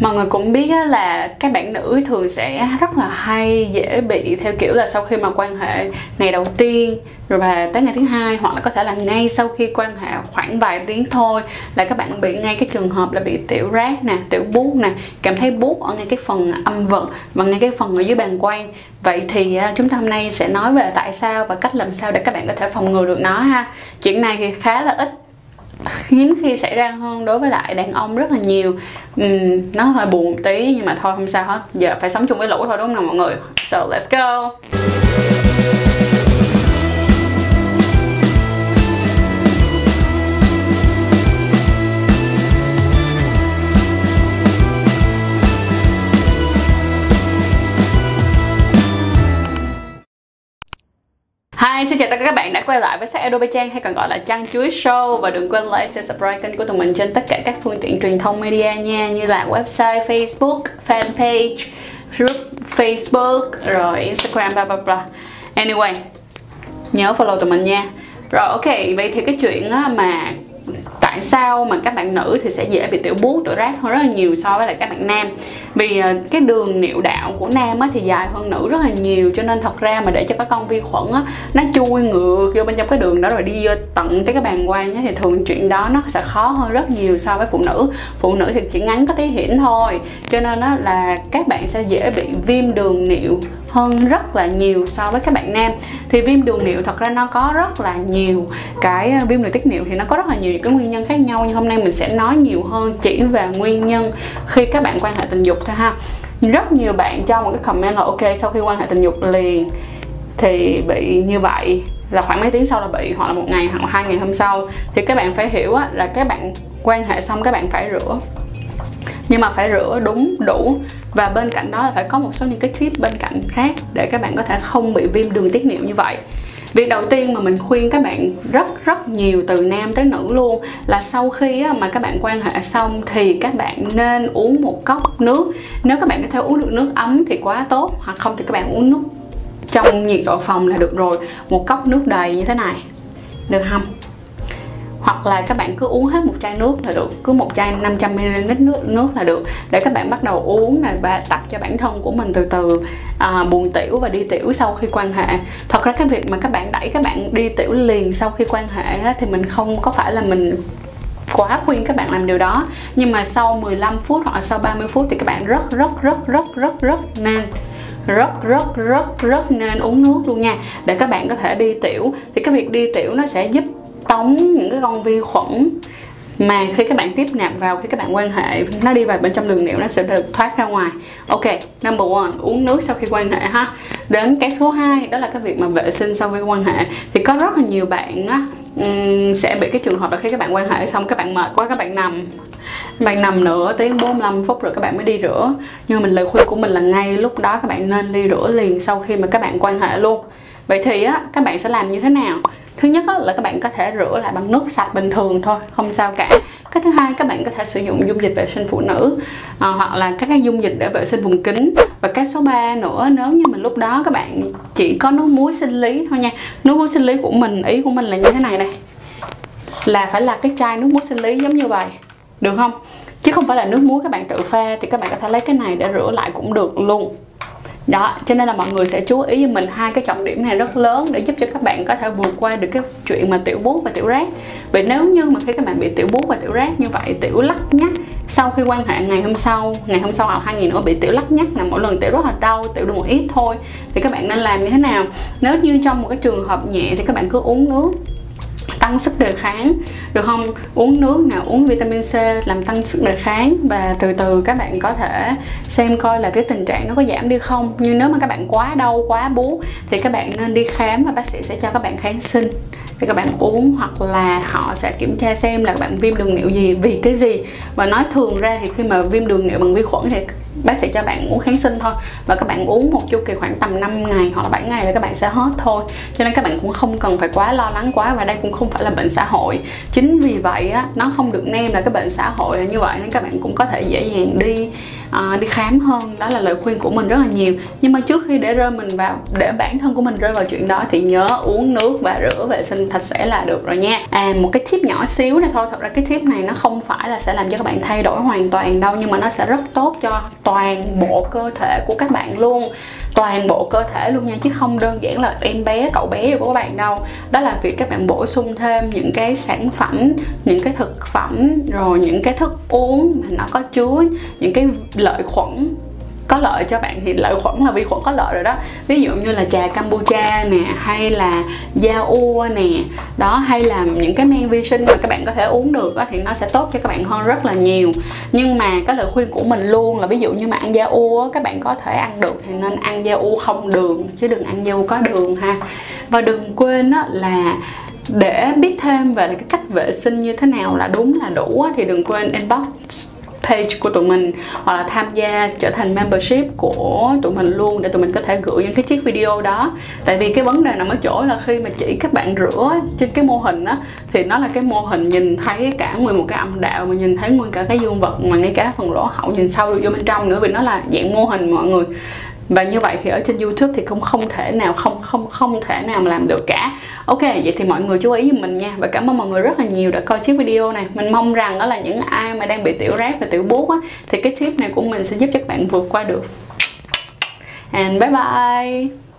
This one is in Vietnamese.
mọi người cũng biết là các bạn nữ thường sẽ rất là hay, dễ bị theo kiểu là sau khi mà quan hệ ngày đầu tiên rồi và tới ngày thứ hai hoặc là có thể là ngay sau khi quan hệ khoảng vài tiếng thôi là các bạn bị ngay cái trường hợp là bị tiểu rác nè, tiểu bút nè, cảm thấy bút ở ngay cái phần âm vật và ngay cái phần ở dưới bàn quang vậy thì à, chúng ta hôm nay sẽ nói về tại sao và cách làm sao để các bạn có thể phòng ngừa được nó ha. Chuyện này thì khá là ít hiếm khi xảy ra hơn đối với lại đàn ông rất là nhiều. Uhm, nó hơi buồn một tí nhưng mà thôi không sao hết. Giờ phải sống chung với lũ thôi đúng không nào mọi người? So let's go. Chào tất cả các bạn đã quay lại với sách Adobe Trang hay còn gọi là Trang Chuối Show và đừng quên like, share, subscribe kênh của tụi mình trên tất cả các phương tiện truyền thông media nha như là website, Facebook, fanpage, group Facebook, rồi Instagram, bla bla bla. Anyway, nhớ follow tụi mình nha. Rồi ok, vậy thì cái chuyện mà tại sao mà các bạn nữ thì sẽ dễ bị tiểu bút tiểu rác hơn rất là nhiều so với lại các bạn nam. Vì ờ, cái đường niệu đạo của nam á, thì dài hơn nữ rất là nhiều cho nên thật ra mà để cho các con vi khuẩn á, nó chui ngược vô bên trong cái đường đó rồi đi vô tận tới cái bàng quang thì thường chuyện đó nó sẽ khó hơn rất nhiều so với phụ nữ. Phụ nữ thì chỉ ngắn có tí hiển thôi cho nên á, là các bạn sẽ dễ bị viêm đường niệu hơn rất là nhiều so với các bạn nam. Thì viêm đường niệu thật ra nó có rất là nhiều cái ờ, viêm nội tiết niệu thì nó có rất là nhiều những cái nguyên nhân khác nhau nhưng hôm nay mình sẽ nói nhiều hơn chỉ về nguyên nhân khi các bạn quan hệ tình dục thôi ha. Rất nhiều bạn cho một cái comment là ok sau khi quan hệ tình dục liền thì bị như vậy là khoảng mấy tiếng sau là bị hoặc là một ngày hoặc là hai ngày hôm sau. Thì các bạn phải hiểu á, là các bạn quan hệ xong các bạn phải rửa. Nhưng mà phải rửa đúng đủ và bên cạnh đó là phải có một số những cái tip bên cạnh khác để các bạn có thể không bị viêm đường tiết niệu như vậy. Việc đầu tiên mà mình khuyên các bạn rất rất nhiều từ nam tới nữ luôn là sau khi mà các bạn quan hệ xong thì các bạn nên uống một cốc nước. Nếu các bạn có thể uống được nước ấm thì quá tốt, hoặc không thì các bạn uống nước trong nhiệt độ phòng là được rồi. Một cốc nước đầy như thế này. Được không? Hoặc là các bạn cứ uống hết một chai nước là được cứ một chai 500 ml nước nước là được. Để các bạn bắt đầu uống này và tập cho bản thân của mình từ từ à, buồn tiểu và đi tiểu sau khi quan hệ. Thật ra cái việc mà các bạn đẩy các bạn đi tiểu liền sau khi quan hệ á, thì mình không có phải là mình quá khuyên các bạn làm điều đó. Nhưng mà sau 15 phút hoặc sau 30 phút thì các bạn rất rất rất rất rất rất nên rất rất rất rất nên uống nước luôn nha. Để các bạn có thể đi tiểu. Thì cái việc đi tiểu nó sẽ giúp tống những cái con vi khuẩn mà khi các bạn tiếp nạp vào khi các bạn quan hệ nó đi vào bên trong đường niệu nó sẽ được thoát ra ngoài. Ok number one uống nước sau khi quan hệ ha. Đến cái số 2 đó là cái việc mà vệ sinh sau khi quan hệ. Thì có rất là nhiều bạn á um, sẽ bị cái trường hợp là khi các bạn quan hệ xong các bạn mệt quá các bạn nằm bạn nằm nửa tiếng 45 phút rồi các bạn mới đi rửa. Nhưng mà mình lời khuyên của mình là ngay lúc đó các bạn nên đi rửa liền sau khi mà các bạn quan hệ luôn. Vậy thì á các bạn sẽ làm như thế nào? Thứ nhất là các bạn có thể rửa lại bằng nước sạch bình thường thôi không sao cả. Cái thứ hai các bạn có thể sử dụng dung dịch vệ sinh phụ nữ à, hoặc là các cái dung dịch để vệ sinh vùng kính. Và cái số 3 nữa nếu như mà lúc đó các bạn chỉ có nước muối sinh lý thôi nha nước muối sinh lý của mình ý của mình là như thế này đây là phải là cái chai nước muối sinh lý giống như vậy được không? Chứ không phải là nước muối các bạn tự pha thì các bạn có thể lấy cái này để rửa lại cũng được luôn đó, cho nên là mọi người sẽ chú ý với mình hai cái trọng điểm này rất lớn để giúp cho các bạn có thể vượt qua được cái chuyện mà tiểu bút và tiểu rác. Vì nếu như mà khi các bạn bị tiểu bút và tiểu rác như vậy, tiểu lắc nhắc, sau khi quan hệ ngày hôm sau, ngày hôm sau hoặc hai ngày nữa bị tiểu lắc nhắc là mỗi lần tiểu rất là đau, tiểu được một ít thôi, thì các bạn nên làm như thế nào? Nếu như trong một cái trường hợp nhẹ thì các bạn cứ uống nước tăng sức đề kháng, được không? Uống nước nào uống vitamin C làm tăng sức đề kháng và từ từ các bạn có thể xem coi là cái tình trạng nó có giảm đi không. Nhưng nếu mà các bạn quá đau, quá bú thì các bạn nên đi khám và bác sĩ sẽ cho các bạn kháng sinh. Thì các bạn uống hoặc là họ sẽ kiểm tra xem là các bạn viêm đường niệu gì, vì cái gì? Và nói thường ra thì khi mà viêm đường niệu bằng vi khuẩn thì bác sĩ cho bạn uống kháng sinh thôi. Và các bạn uống một chu kỳ khoảng tầm 5 ngày hoặc là 7 ngày là các bạn sẽ hết thôi. Cho nên các bạn cũng không cần phải quá lo lắng quá và đây cũng không phải là bệnh xã hội. Chính vì vậy á, nó không được nem là cái bệnh xã hội là như vậy nên các bạn cũng có thể dễ dàng đi. Ờ, đi khám hơn, đó là lời khuyên của mình rất là nhiều. Nhưng mà trước khi để rơi mình vào, để bản thân của mình rơi vào chuyện đó thì nhớ uống nước và rửa vệ sinh sạch sẽ là được rồi nha. À một cái tip nhỏ xíu này thôi, thật ra cái tip này nó không phải là sẽ làm cho các bạn thay đổi hoàn toàn đâu, nhưng mà nó sẽ rất tốt cho toàn bộ cơ thể của các bạn luôn. Toàn bộ cơ thể luôn nha, chứ không đơn giản là em bé, cậu bé của các bạn đâu. Đó là việc các bạn bổ sung thêm những cái sản phẩm, những cái thực phẩm, rồi những cái thức uống mà nó có chứa những cái lợi khuẩn có lợi cho bạn thì lợi khuẩn là vi khuẩn có lợi rồi đó. Ví dụ như là trà kombucha nè hay là da ua nè đó hay là những cái men vi sinh mà các bạn có thể uống được đó, thì nó sẽ tốt cho các bạn hơn rất là nhiều. Nhưng mà cái lời khuyên của mình luôn là ví dụ như mà ăn da ua các bạn có thể ăn được thì nên ăn da u không đường chứ đừng ăn da u có đường ha. Và đừng quên đó là để biết thêm về cái cách vệ sinh như thế nào là đúng là đủ thì đừng quên inbox page của tụi mình hoặc là tham gia trở thành membership của tụi mình luôn để tụi mình có thể gửi những cái chiếc video đó. Tại vì cái vấn đề nằm ở chỗ là khi mà chỉ các bạn rửa trên cái mô hình á, thì nó là cái mô hình nhìn thấy cả nguyên một cái âm đạo, mà nhìn thấy nguyên cả cái dương vật, mà ngay cả phần lỗ hậu nhìn sâu được vô bên trong nữa, vì nó là dạng mô hình mọi người và như vậy thì ở trên YouTube thì cũng không thể nào, không không không thể nào mà làm được cả. Ok, vậy thì mọi người chú ý giùm mình nha. Và cảm ơn mọi người rất là nhiều đã coi chiếc video này. Mình mong rằng đó là những ai mà đang bị tiểu rác và tiểu bút á, thì cái tip này của mình sẽ giúp cho các bạn vượt qua được. And bye bye!